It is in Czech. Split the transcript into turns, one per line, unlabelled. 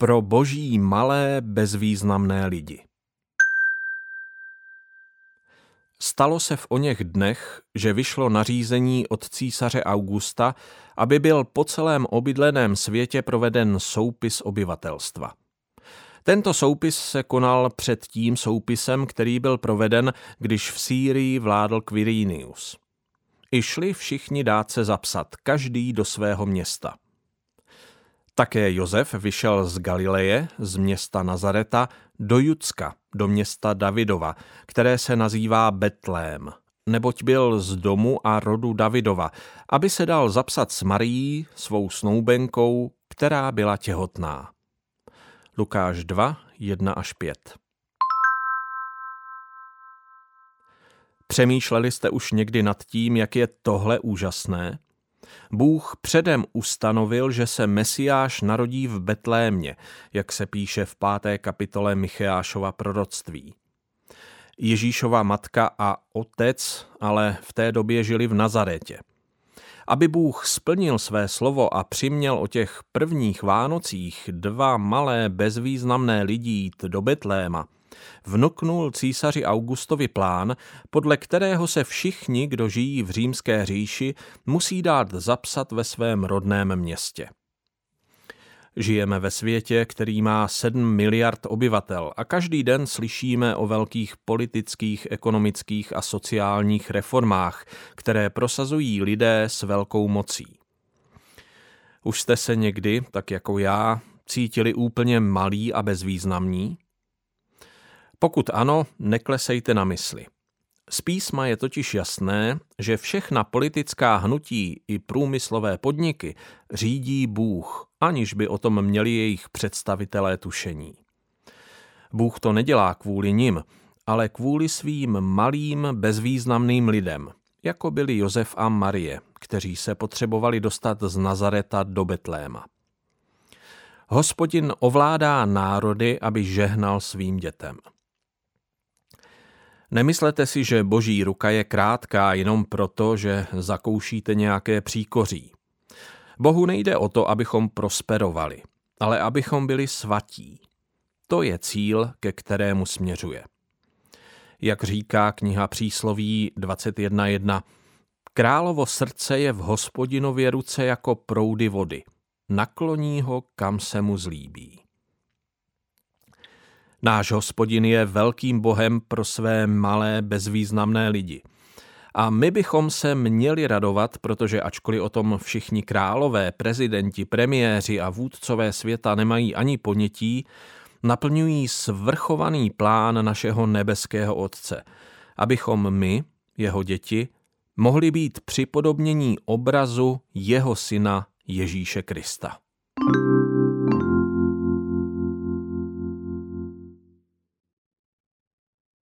pro boží malé bezvýznamné lidi. Stalo se v oněch dnech, že vyšlo nařízení od císaře Augusta, aby byl po celém obydleném světě proveden soupis obyvatelstva. Tento soupis se konal před tím soupisem, který byl proveden, když v Sýrii vládl Quirinius. I šli všichni dát se zapsat, každý do svého města. Také Josef vyšel z Galileje, z města Nazareta, do Judska, do města Davidova, které se nazývá Betlém, neboť byl z domu a rodu Davidova, aby se dal zapsat s Marií, svou snoubenkou, která byla těhotná. Lukáš 2, 1 až 5 Přemýšleli jste už někdy nad tím, jak je tohle úžasné? Bůh předem ustanovil, že se Mesiáš narodí v Betlémě, jak se píše v páté kapitole Micheášova proroctví. Ježíšova matka a otec ale v té době žili v Nazaretě. Aby Bůh splnil své slovo a přiměl o těch prvních Vánocích dva malé bezvýznamné lidi jít do Betléma, vnuknul císaři Augustovi plán, podle kterého se všichni, kdo žijí v římské říši, musí dát zapsat ve svém rodném městě. Žijeme ve světě, který má 7 miliard obyvatel a každý den slyšíme o velkých politických, ekonomických a sociálních reformách, které prosazují lidé s velkou mocí. Už jste se někdy, tak jako já, cítili úplně malí a bezvýznamní? Pokud ano, neklesejte na mysli. Z písma je totiž jasné, že všechna politická hnutí i průmyslové podniky řídí Bůh, aniž by o tom měli jejich představitelé tušení. Bůh to nedělá kvůli nim, ale kvůli svým malým, bezvýznamným lidem, jako byli Josef a Marie, kteří se potřebovali dostat z Nazareta do Betléma. Hospodin ovládá národy, aby žehnal svým dětem. Nemyslete si, že boží ruka je krátká jenom proto, že zakoušíte nějaké příkoří. Bohu nejde o to, abychom prosperovali, ale abychom byli svatí. To je cíl, ke kterému směřuje. Jak říká kniha přísloví 21.1, královo srdce je v hospodinově ruce jako proudy vody. Nakloní ho, kam se mu zlíbí. Náš hospodin je velkým bohem pro své malé, bezvýznamné lidi. A my bychom se měli radovat, protože ačkoliv o tom všichni králové, prezidenti, premiéři a vůdcové světa nemají ani ponětí, naplňují svrchovaný plán našeho nebeského Otce, abychom my, jeho děti, mohli být připodobnění obrazu jeho syna Ježíše Krista.